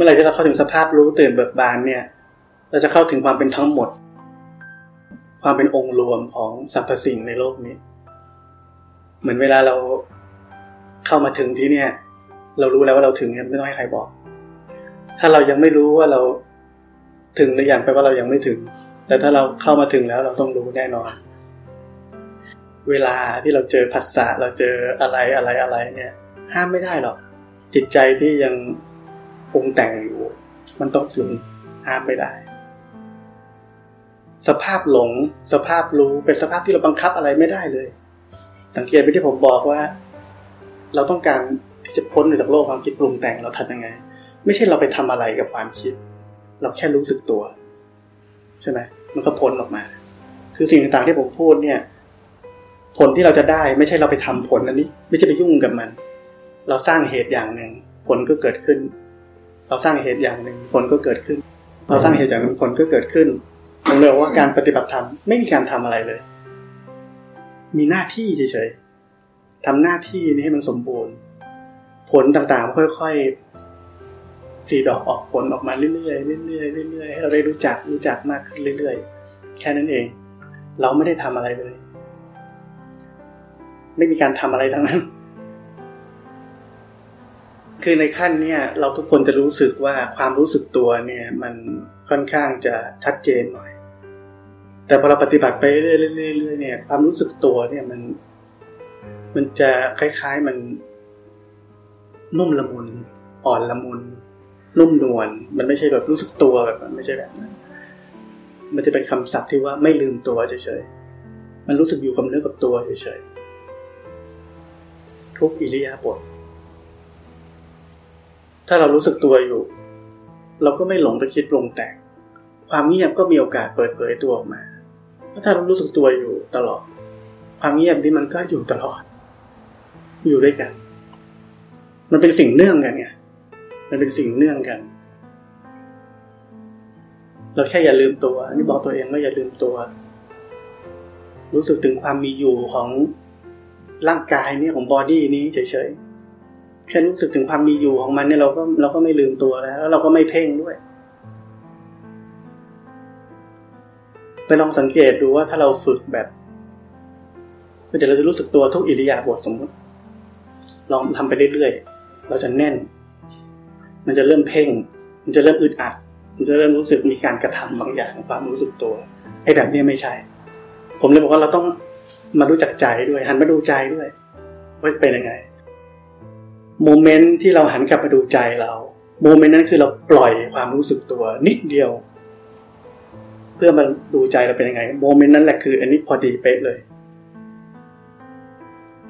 มื่อไหร่ที่เราเข้าถึงสภาพรู้ตื่นเบิกบานเนี่ย เราจะเข้าถึงความเป็นทั้งหมด ความเป็นองค์รวมของสรรพสิ่งในโลกนี้ เหมือนเวลาเราเข้ามาถึงที่เนี่ย เรารู้แล้วว่าเราถึงเนี่ยไม่ต้องให้ใครบอก ถ้าเรายังไม่รู้ว่าเราถึงหรือยังแปลว่าเรายังไม่ถึง แต่ถ้าเราเข้ามาถึงแล้วเราต้องรู้แน่นอน เวลาที่เราเจอผัสสะเราเจออะไรอะไรอะไรเนี่ย ห้ามไม่ได้หรอกจิตใจที่ยัง ปรุงแต่งอยู่ มันต้องถึงห้ามไม่ได้ สภาพหลง สภาพรู้เป็นสภาพที่เราบังคับอะไรไม่ได้เลย สังเกตไปที่ผมบอกว่า เราต้องการที่จะพ้นจากโลกความคิดปรุงแต่งเราทำยังไง ไม่ใช่เราไปทำอะไรกับความคิด เราแค่รู้สึกตัว ใช่ไหมมันก็พ้นออกมา คือสิ่งต่างๆที่ผมพูดเนี่ย ผลที่เราจะได้ไม่ใช่เราไปทำผลอันนี้ ไม่ใช่ไปยุ่งกับมัน เราสร้างเหตุอย่างหนึ่งผลก็เกิดขึ้น เราสร้างเหตุอย่างหนึ่งผลก็เกิดขึ้น เราสร้างเหตุอย่างหนึ่งผลก็เกิดขึ้นผมเลยว่าการปฏิบัติธรรมไม่มีการทำอะไรเลย มีหน้าที่เฉยๆทำหน้าที่นี้ให้มันสมบูรณ์ ผลต่างๆค่อยๆผลิดอกออกผลออกมาเรื่อยๆเรื่อยๆเรื่อยๆให้เราได้รู้จักรู้จักมากขึ้นเรื่อยๆ แค่นั้นเอง เราไม่ได้ทำอะไรเลย ไม่มีการทำอะไรทั้งนั้น คือในขั้นเนี้ยเราทุกคนจะรู้สึกว่าความรู้สึกตัวเนี่ยมันค่อนข้างจะชัดเจนหน่อย แต่พอเราปฏิบัติไปเรื่อยๆเนี่ย ความรู้สึกตัวเนี่ยมัน มันจะคล้ายๆมัน นุ่มละมุนอ่อนละมุนนุ่มนวลมันไม่ใช่แบบรู้สึกตัวแบบมันไม่ใช่แบบนั้นมันจะเป็นคำศัพท์ที่ว่าไม่ลืมตัวเฉยๆมันรู้สึกอยู่กับเนื้อกับตัวเฉยๆทุกอิริยาบถ ถ้าเรารู้สึกตัวอยู่ เราก็ไม่หลงไปคิดปรุงแต่ง ความเงียบก็มีโอกาสเปิดเผยตัวออกมา ถ้าเรารู้สึกตัวอยู่ตลอด ความเงียบนี้มันก็อยู่ตลอด อยู่ด้วยกัน มันเป็นสิ่งเนื่องกันไง มันเป็นสิ่งเนื่องกัน เราแค่อย่าลืมตัวนี่บอกตัวเองว่าอย่าลืมตัว รู้สึกถึงความมีอยู่ของร่างกายนี้ของบอดี้นี้เฉยๆ แค่รู้สึกถึงความมีอยู่ของมันเนี่ยเราก็เราก็ไม่ลืมตัวแล้ว แล้วเราก็ไม่เพ่งด้วย ไปลองสังเกตดูว่าถ้าเราฝึกแบบเดี๋ยวเราจะรู้สึกตัวทุกอิริยาบถสมมติ ลองทำไปเรื่อยๆ เราจะแน่น มันจะเริ่มเพ่ง มันจะเริ่มอึดอัด มันจะเริ่มรู้สึกมีการกระทำบางอย่างความรู้สึกตัว ไอ้แบบนี้ไม่ใช่ ผมเลยบอกว่าเราต้องมารู้จักใจด้วย หันมาดูใจด้วยว่าเป็นยังไง โมเมนต์ที่เราหันกลับมาดูใจเรา โมเมนต์นั้นคือเราปล่อยความรู้สึกตัวนิดเดียว เพื่อมาดูใจเราเป็นยังไง moment นั้นแหละคือ อันนี้พอดีเป๊ะเลย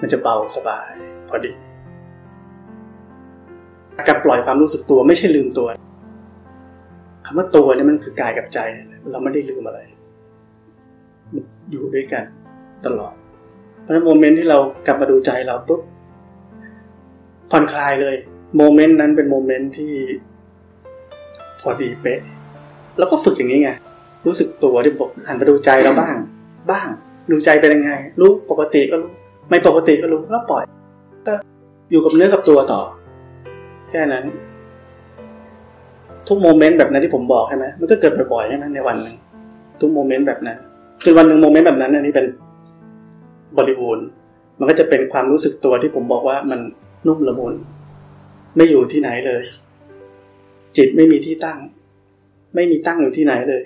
มันจะเบาสบาย พอดีการปล่อยความรู้สึกตัวไม่ใช่ลืมตัวคำว่าตัวเนี่ยมันคือกายกับใจ เราไม่ได้ลืมอะไร อยู่ด้วยกันตลอด เพราะฉะนั้น moment ที่เรากลับมาดูใจเราปุ๊บ ผ่อนคลายเลย moment นั้นเป็น moment ที่พอดีเป๊ะ แล้วก็ฝึกอย่างนี้ไง รู้สึกตัวที่บอกหันมาดูใจเราบ้าง บ้าง ดูใจเป็นยังไง รู้ปกติก็รู้ ไม่ปกติก็รู้แล้วปล่อย ก็อยู่กับเนื้อกับตัวต่อ แค่นั้น ทุก moment แบบนั้นที่ผมบอกใช่ไหมมันก็เกิดบ่อยๆใช่ไหมในวันหนึ่งทุก moment แบบนั้นคือวันหนึ่ง moment แบบนั้นอันนี้เป็นบริบูรณ์ มันก็จะเป็นความรู้สึกตัวที่ผมบอกว่ามัน นุ่มละมุนไม่อยู่ที่ไหนเลย จิตไม่มีที่ตั้ง ไม่มีตั้งอยู่ที่ไหนเลย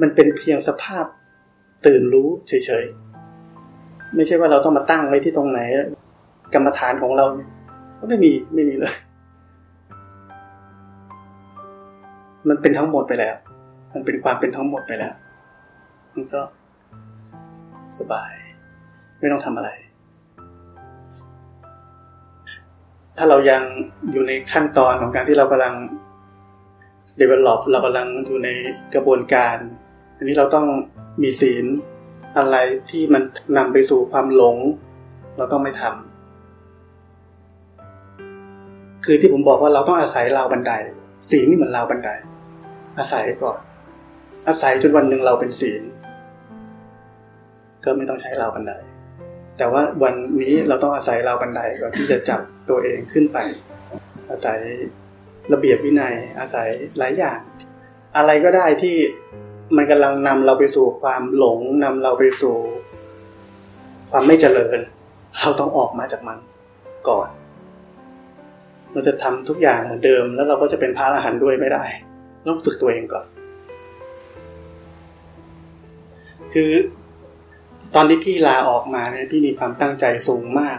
มันเป็นเพียงสภาพตื่นรู้เฉยๆ ไม่ใช่ว่าเราต้องมาตั้งไว้ที่ตรงไหน กรรมฐานของเราก็ไม่มีไม่มีเลย มันเป็นทั้งหมดไปแล้ว มันเป็นความเป็นทั้งหมดไปแล้วมันก็สบาย ไม่ต้องทำอะไร ถ้าเรายังอยู่ในขั้นตอนของการที่เรากำลัง develop เรากำลังอยู่ในกระบวนการ อันนี้เราต้องมีศีลอะไรที่มันนำไปสู่ความหลง เราต้องไม่ทำคือที่ผมบอกว่าเราต้องอาศัยราวบันไดศีลนี่เหมือนราวบันได อาศัยก่อน อาศัยจนวันหนึ่งเราเป็นศีลก็ไม่ต้องใช้ราวบันได แต่ว่าวันนี้เราต้องอาศัยราวบันไดก่อนที่จะจับตัวเองขึ้นไป อาศัยระเบียบวินัย อาศัยหลายอย่าง อะไรก็ได้ที่มันกำลังนำเราไปสู่ความหลงนำเราไปสู่ ความไม่เจริญ เราต้องออกมาจากมันก่อน เราจะทำทุกอย่างเหมือนเดิม แล้วเราก็จะเป็นพระอรหันต์ด้วยไม่ได้ต้องฝึกตัวเองก่อน คือ ตอนที่พี่ลาออกมาเนี่ยพี่มีความตั้งใจสูงมาก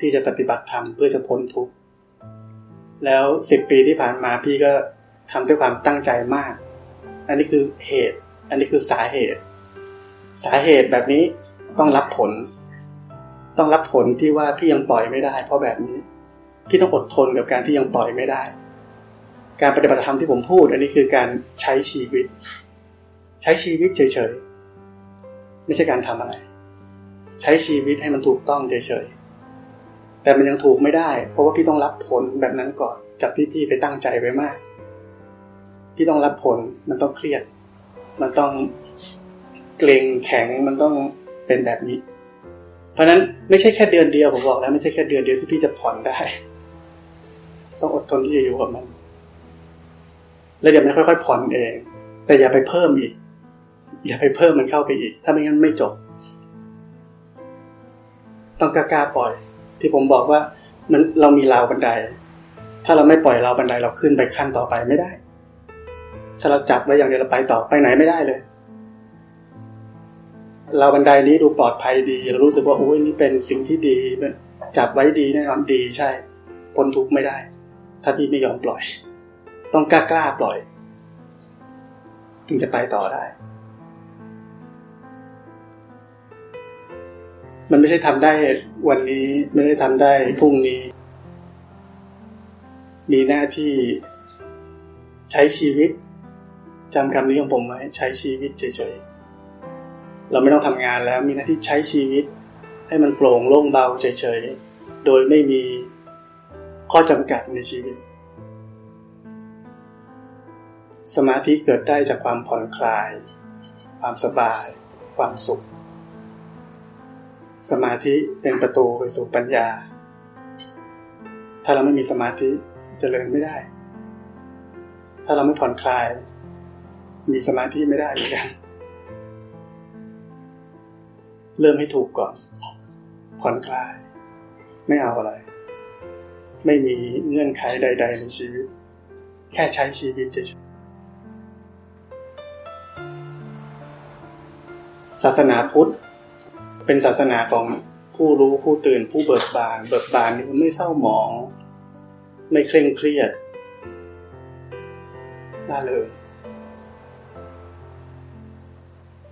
ที่จะปฏิบัติธรรมเพื่อจะพ้นทุกข์แล้วสิบปีที่ผ่านมาพี่ก็ทำด้วยความตั้งใจมาก อันนี้คือเหตุ อันนี้คือสาเหตุ สาเหตุแบบนี้ต้องรับผล ต้องรับผลที่ว่าพี่ยังปล่อยไม่ได้ เพราะแบบนี้พี่ต้องอดทนกับการที่ยังปล่อยไม่ได้ การปฏิบัติธรรมที่ผมพูด อันนี้คือการใช้ชีวิต ใช้ชีวิตเฉยๆ ไม่ใช่การทำอะไร ใช้ชีวิตให้มันถูกต้องเฉยๆแต่มันยังถูกไม่ได้ เพราะว่าพี่ต้องรับผลแบบนั้นก่อนจากที่พี่ไปตั้งใจไว้มากพี่ต้องรับผลมันต้องเครียด มันต้องเกรงแข็งมันต้องเป็นแบบนี้ เพราะนั้นไม่ใช่แค่เดือนเดียวผมบอกแล้วไม่ใช่แค่เดือนเดียวที่พี่จะผ่อนได้ ต้องอดทนที่จะอยู่กับมัน แล้วเดี๋ยวมันค่อยๆผ่อนเอง แต่อย่าไปเพิ่มอีก อย่าไปเพิ่มมันเข้าไปอีก ถ้าไม่งั้นไม่จบ ต้องกล้าๆปล่อย ที่ผมบอกว่ามันเรามีราวบันได ถ้าเราไม่ปล่อยราวบันไดเราขึ้นไปขั้นต่อไปไม่ได้ ถ้าเราจับไว้อย่างเดียวเราไปต่อไปไหนไม่ได้เลยเราบันไดนี้ดูปลอดภัยดี เรารู้สึกว่าโอ้ยนี่เป็นสิ่งที่ดี จับไว้ดีแน่นอนดีใช่พ้นทุกข์ไม่ได้ ถ้าพี่ไม่ยอมปล่อย ต้องกล้ากล้าปล่อย ถึงจะไปต่อได้ มันไม่ใช่ทำได้วันนี้ไม่ได้ทำได้พรุ่งนี้ มีหน้าที่ใช้ชีวิตจำคำนี้ของผมไว้ใช้ชีวิตเฉยๆเราไม่ต้องทำงานแล้วมีหน้าที่ใช้ชีวิต ให้มันโปร่งโล่งเบาเฉยๆโดยไม่มีข้อจำกัดในชีวิต สมาธิเกิดได้จากความผ่อนคลาย ความสบาย ความสุข สมาธิเป็นประตูไปสู่ปัญญา ถ้าเราไม่มีสมาธิจเจริญไม่ได้ ถ้าเราไม่ผ่อนคลาย มีสมาธิไม่ได้เหมือนกัน เริ่มให้ถูกก่อน ผ่อนคลาย ไม่เอาอะไร ไม่มีเงื่อนไขใด ๆ ในชีวิต แค่ใช้ชีวิตเฉยศาสนาพุทธ เป็นศาสนาของผู้รู้ผู้ตื่นผู้เบิกบาน เบิกบานนี่มันไม่เศร้าหมอง ไม่เคร่งเครียดน่าเลย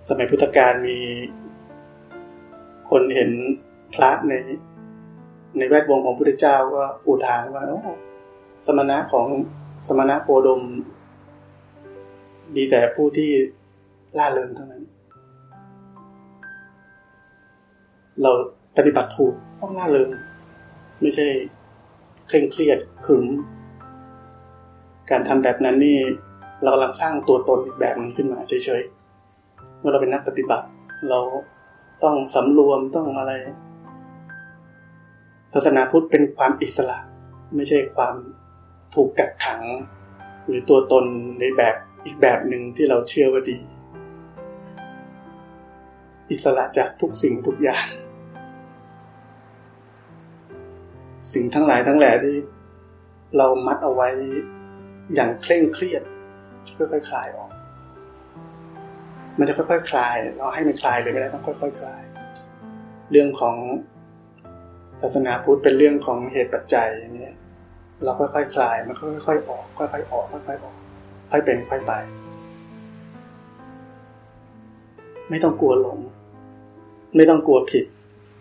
สมัยพุทธกาลมีคนเห็นพระในในแวดวงของพระพุทธเจ้าก็อุทานว่าสมณะของสมณะโคดม ดีแต่ผู้ที่ล่าเริงเท่านั้น เราปฏิบัติถูกต้องล่าเริงไม่ใช่เคร่งเครียดขึมการทำแบบนั้นนี่เรากำลังสร้างตัวตนอีกแบบนึงขึ้นมาเฉยๆเมื่อเราเป็นนักปฏิบัติ เราต้องสำรวมต้องอะไร ศาสนาพุทธเป็นความอิสระ ไม่ใช่ความถูกกักขัง หรือตัวตนในแบบอีกแบบหนึ่งที่เราเชื่อว่าดี อิสระจากทุกสิ่งทุกอย่าง สิ่งทั้งหลายทั้งแหล่ที่เรามัดเอาไว้อย่างเคร่งเครียดค่อยๆคลายออก มันจะค่อยๆคลาย เราให้มันคลายเลยไม่ได้ต้องค่อยๆคลาย เรื่องของศาสนาพุทธเป็นเรื่องของเหตุปัจจัยเนี่ยเราค่อยๆคคลายมันค่อยๆออก ค่อยๆออกค่อยๆออกค่อยเป็นค่อยไป ไม่ต้องกลัวหลง ไม่ต้องกลัวผิด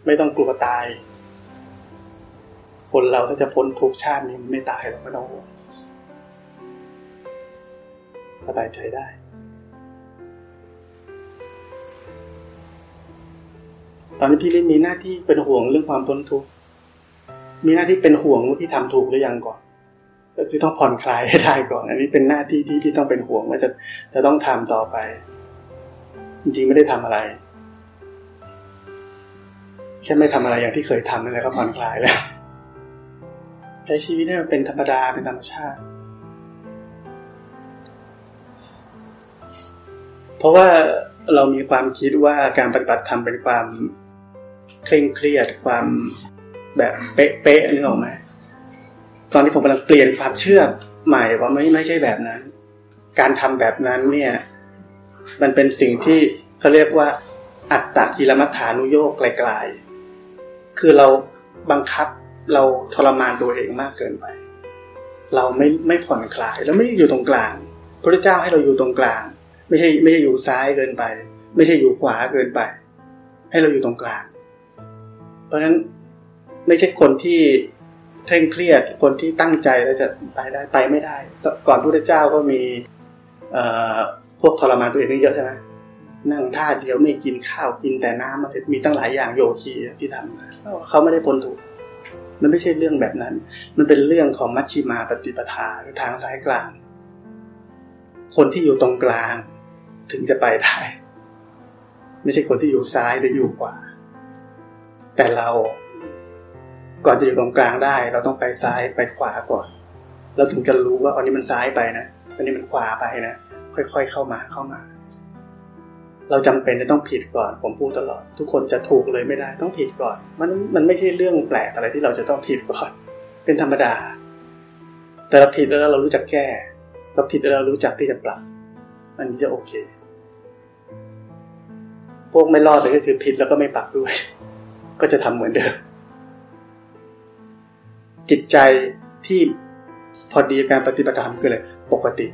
ไม่ต้องกลัวตาย คนเราถ้าจะพ้นทุกชาตินี้ไม่ตายหรอกไม่ต้องห่วงสบายใจได้ ตอนนี้พี่ไม่มีหน้าที่เป็นห่วงเรื่องความพ้นทุกข์มีหน้าที่เป็นห่วงว่าพี่ทำถูกหรือยังก่อนก็คือต้องผ่อนคลายให้ได้ก่อน อันนี้เป็นหน้าที่ที่พี่ต้องเป็นห่วงว่าจะจะต้องทำต่อไป จริงๆไม่ได้ทำอะไรแค่ไม่ทำอะไรอย่างที่เคยทำนั่นแหละก็ผ่อนคลายแล้ว ใช้ชีวิตให้มันเป็นธรรมดาเป็นธรรมชาติ เพราะว่าเรามีความคิดว่าการปฏิบัติธรรมเป็นความเคร่งเครียดความแบบเป๊ะๆนึกออกไหมตอนที่ผมกำลังเปลี่ยนความเชื่อใหม่ว่าไม่ไม่ใช่แบบนั้น การทำแบบนั้นเนี่ย มันเป็นสิ่งที่เขาเรียกว่า อัตตะกิลมัฏฐานุโยกไกลๆคือเราบังคับ เราทรมานตัวเองมากเกินไป เราไม่ไม่ผ่อนคลายแล้วไม่อยู่ตรงกลาง พระเจ้าให้เราอยู่ตรงกลาง ไม่ใช่ไม่ใช่อยู่ซ้ายเกินไป ไม่ใช่อยู่ขวาเกินไป ให้เราอยู่ตรงกลาง เพราะฉะนั้นไม่ใช่คนที่เคร่งเครียดคนที่ตั้งใจแล้วจะไปได้ไปไม่ได้ ก่อนพระเจ้าก็มีพวกทรมานตัวเองเยอะใช่ไหมนั่งท่าเดียวไม่กินข้าวกินแต่น้ำมันมีตั้งหลายอย่างโยคีที่ทำเขาไม่ได้พ้นทุกข์ มันไม่ใช่เรื่องแบบนั้น มันเป็นเรื่องของมัชชิมาปฏิปทาหรือทางสายกลาง คนที่อยู่ตรงกลาง ถึงจะไปได้ ไม่ใช่คนที่อยู่ซ้ายหรืออยู่ขวา แต่เราก่อนจะอยู่ตรงกลางได้ เราต้องไปซ้ายไปขวาก่อน เราถึงจะรู้ว่าอันนี้มันซ้ายไปนะ อันนี้มันขวาไปนะ ค่อยๆเข้ามาเข้ามา เราจำเป็นจะต้องผิดก่อน ผมพูดตลอด ทุกคนจะถูกเลยไม่ได้ต้องผิดก่อน มันมันไม่ใช่เรื่องแปลกอะไรที่เราจะต้องผิดก่อน เป็นธรรมดา แต่เราผิดแล้วเรารู้จักแก้ เราผิดแล้วเรารู้จักที่จะปรับอันนี้จะโอเค พวกไม่รอดเลยก็คือผิดแล้วก็ไม่ปรับด้วย ก็จะทำเหมือนเดิม จิตใจที่พอดีการปฏิบัติธรรมคืออะไรปกติ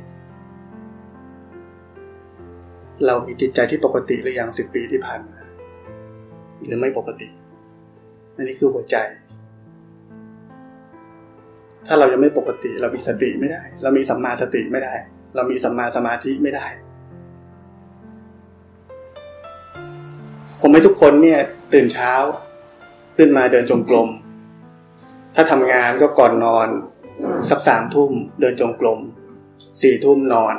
เรามีจิตใจที่ปกติหรือยังสิบปีที่ผ่านมาหรือไม่ปกติ อันนี้คือหัวใจ ถ้าเรายังไม่ปกติ เรามีสติไม่ได้ เรามีสัมมาสติไม่ได้ เรามีสัมมาสมาธิไม่ได้ ผมให้ทุกคนเนี่ย ตื่นเช้า ขึ้นมาเดินจงกรมถ้าทำงานก็ก่อนนอน สักสามทุ่มเดินจงกรมสี่ทุ่มนอน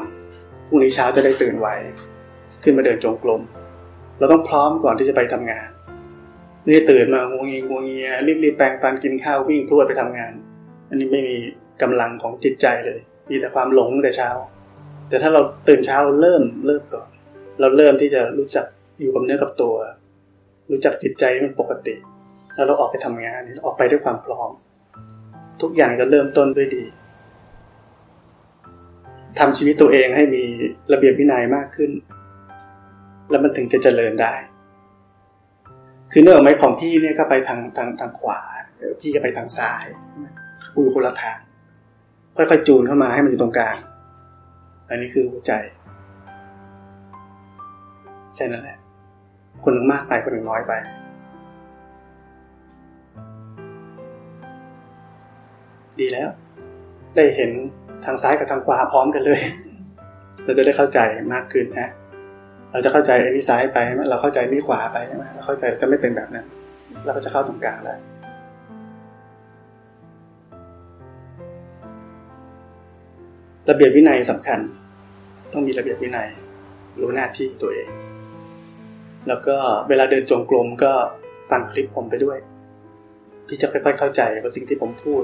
พรุ่งนี้เช้าจะได้ตื่นไว ขึ้นมาเดินจงกรมเราต้องพร้อมก่อนที่จะไปทำงานนี่ได้ตื่นมางวงเงียงวงเงียรีบรีบแปรงฟันกินข้าววิ่งพรวดไปทำงาน อันนี้ไม่มีกำลังของจิตใจเลย มีแต่ความหลงแต่เช้า แต่ถ้าเราตื่นเช้าเราเริ่มเริ่มก่อน เราเริ่มที่จะรู้จักอยู่กับเนื้อกับตัว รู้จักจิตใจมันปกติ แล้วเราออกไปทำงานเราออกไปด้วยความพร้อม ทุกอย่างจะเริ่มต้นด้วยดีทำชีวิตตัวเองให้มีระเบียบวินัยมากขึ้น แล้วมันถึงจะเจริญได้ คือเนื่อไหมของพี่เนี่ยก็ไปทางทางทางขวาพี่ก็ไปทางซ้ายกูอยู่คนละทางค่อยๆจูนเข้ามาให้มันอยู่ตรงกลาง อันนี้คือหัวใจแค่นั้นแหละ คนหนึ่งมากไปคนหนึ่งน้อยไป ดีแล้ว ได้เห็นทางซ้ายกับทางขวาพร้อมกันเลย เราจะได้เข้าใจมากขึ้นนะ เราจะเข้าใจไอ้นี่ซ้ายไปเราเข้าใจนี่ขวาไปใช่ไหมเราเข้าใจจะไม่เป็นแบบนั้น เราก็จะเข้าตรงกลางได้ระเบียบวินัยสำคัญ ต้องมีระเบียบวินัย รู้หน้าที่ตัวเอง แล้วก็เวลาเดินจงกรมก็ฟังคลิปผมไปด้วย ที่จะค่อยๆเข้าใจว่าสิ่งที่ผมพูด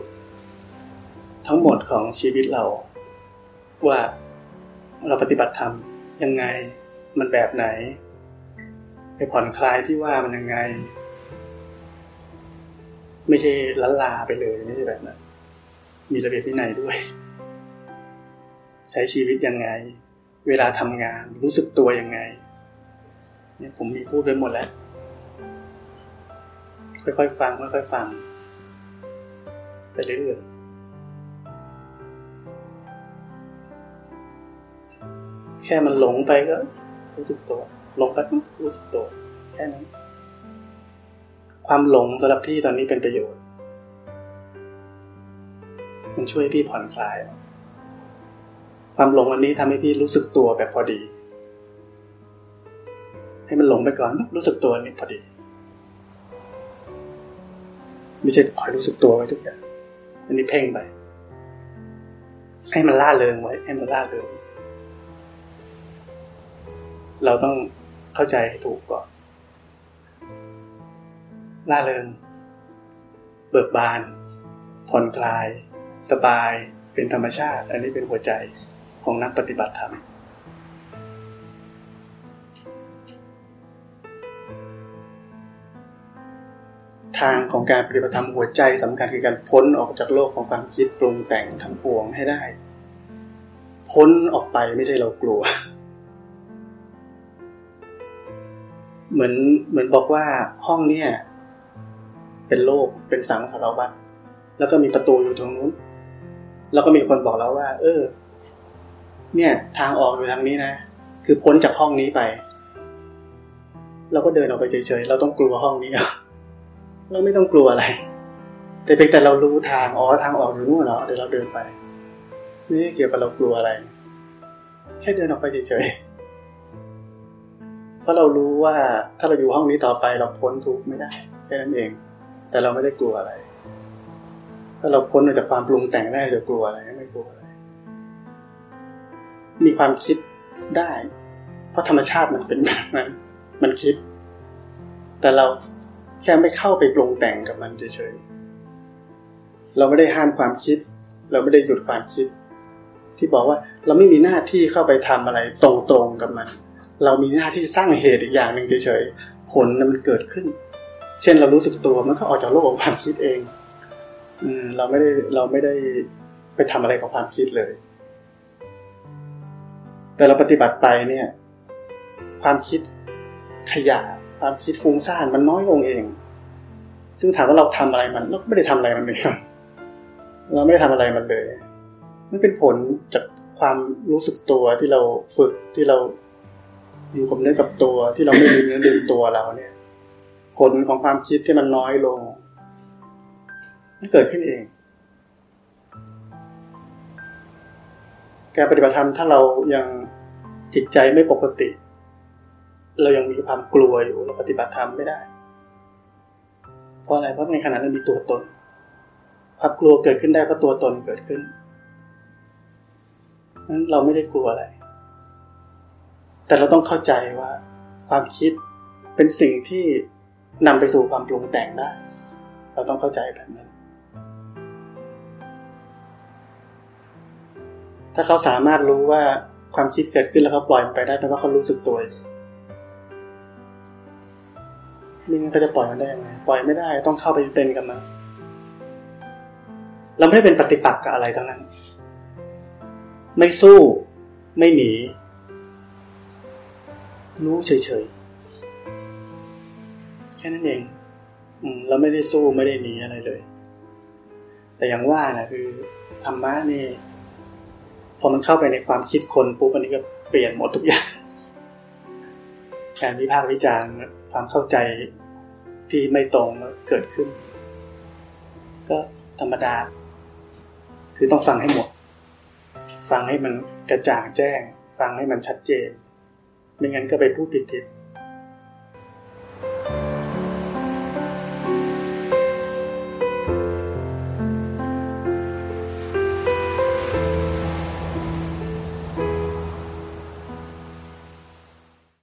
ทั้งหมดของชีวิตเรา ว่าเราปฏิบัติธรรมยังไง มันแบบไหน ไปผ่อนคลายที่ว่ามันยังไง ไม่ใช่ละลาไปเลยไม่ใช่แบบนั้นมีระเบียบวินัยด้วย ใช้ชีวิตยังไง เวลาทำงานรู้สึกตัวยังไง เนี่ยผมมีพูดไปหมดแล้ว ค่อยๆฟังค่อยๆฟัง ไปเรื่อยๆแค่มันหลงไปก็ รู้สึกตัวหลงไปรู้สึกตัวแค่นั้น ความหลงสำหรับพี่ตอนนี้เป็นประโยชน์ มันช่วยพี่ผ่อนคลาย ความหลงอันนี้ทำให้พี่รู้สึกตัวแบบพอดี ให้มันหลงไปก่อนรู้สึกตัวนี่พอดี ไม่ใช่คอยรู้สึกตัวไว้ทุกอย่างอันนี้เพ่งไป ให้มันล่าเริงไว้ ให้มันล่าเริง เราต้องเข้าใจถูกก่อนล่าเริง เบิกบาน ผ่อนคลาย สบาย เป็นธรรมชาติ อันนี้เป็นหัวใจของนักปฏิบัติธรรม ทางของการปฏิบัติธรรมหัวใจสำคัญคือการพ้นออกจากโลกของความคิดปรุงแต่งทั้งปวงให้ได้ พ้นออกไปไม่ใช่เรากลัว เหมือนเหมือนบอกว่าห้องเนี่ย เป็นโลกเป็นสังสารวัตรแล้วก็มีประตูอยู่ตรงนู้น แล้วก็มีคนบอกแล้วว่า เออ เนี่ย ทางออกอยู่ทางนี้นะคือพ้นจากห้องนี้ไป เราก็เดินออกไปเฉยๆเราต้องกลัวห้องนี้เราไม่ต้องกลัวอะไร แต่เพียงแต่เรารู้ทางอ๋อทางออกอยู่นู่นเนาะเดี๋ยวเราเดินไปไม่เกี่ยวกับเรากลัวอะไร แค่เดินออกไปเฉยๆ เพราะเรารู้ว่าถ้าเราอยู่ห้องนี้ต่อไปเราพ้นทุกข์ไม่ได้แค่นั้นเอง แต่เราไม่ได้กลัวอะไร ถ้าเราพ้นออกจากความปรุงแต่งได้จะกลัวอะไรไม่กลัวอะไร มีความคิดได้ เพราะธรรมชาติมันเป็นแบบนั้น มันคิด แต่เราแค่ไม่เข้าไปปรุงแต่งกับมันเฉยๆ เราไม่ได้ห้ามความคิด เราไม่ได้หยุดความคิด ที่บอกว่าเราไม่มีหน้าที่เข้าไปทำอะไรตรงๆกับมัน เรามีหน้าที่สร้างเหตุอีกอย่างหนึ่งเฉยๆ ผลมันเกิดขึ้น เช่นเรารู้สึกตัวมันก็ออกจากโลกของความคิดเอง อืม เราไม่ได้เราไม่ได้ไปทำอะไรกับความคิดเลย แต่เราปฏิบัติไปเนี่ย ความคิดขยะความคิดฟุ้งซ่านมันน้อยลงเอง ซึ่งถามว่าเราทำอะไรมันเราไม่ได้ทำอะไรมันเลยครับเราไม่ได้ทำอะไรมันเลย มันเป็นผลจากความรู้สึกตัวที่เราฝึกที่เรา อยู่กับเนื้อกับตัวที่เราไม่ลืมเนื้อลืมตัวเราเนี่ย ผลของความคิดที่มันน้อยลงมันเกิดขึ้นเอง การปฏิบัติธรรมถ้าเรายังจิตใจไม่ปกติ เรายังมีความกลัวอยู่เราปฏิบัติธรรมไม่ได้ เพราะอะไรเพราะในขณะนั้นมีตัวตนความกลัวเกิดขึ้นได้เพราะตัวตนเกิดขึ้นนั้นเราไม่ได้กลัวอะไร แต่เราต้องเข้าใจว่าความคิดเป็นสิ่งที่นำไปสู่ความปรุงแต่งได้ เราต้องเข้าใจแบบนั้น ถ้าเขาสามารถรู้ว่าความคิดเกิดขึ้นแล้วเขาปล่อยมันไปได้แปลว่าเขารู้สึกตัวนี่งั้นก็จะปล่อยมันได้ยังไงปล่อยไม่ได้ต้องเข้าไปเป็นกับมันเราไม่ได้เป็นปฏิปักษ์กับอะไรทั้งนั้น ไม่สู้ ไม่หนี รู้เฉยๆ แค่นั้นเอง อืมเราไม่ได้สู้ไม่ได้หนีอะไรเลย แต่อย่างว่านะคือธรรมะนี่ พอมันเข้าไปในความคิดคนปุ๊บอันนี้ก็เปลี่ยนหมดทุกอย่าง การวิพากษ์วิจารณ์ความเข้าใจที่ไม่ตรงเกิดขึ้น ก็ธรรมดา คือต้องฟังให้หมด ฟังให้มันกระจ่างแจ้ง ฟังให้มันชัดเจน ไม่งั้นก็ไปพูดผิด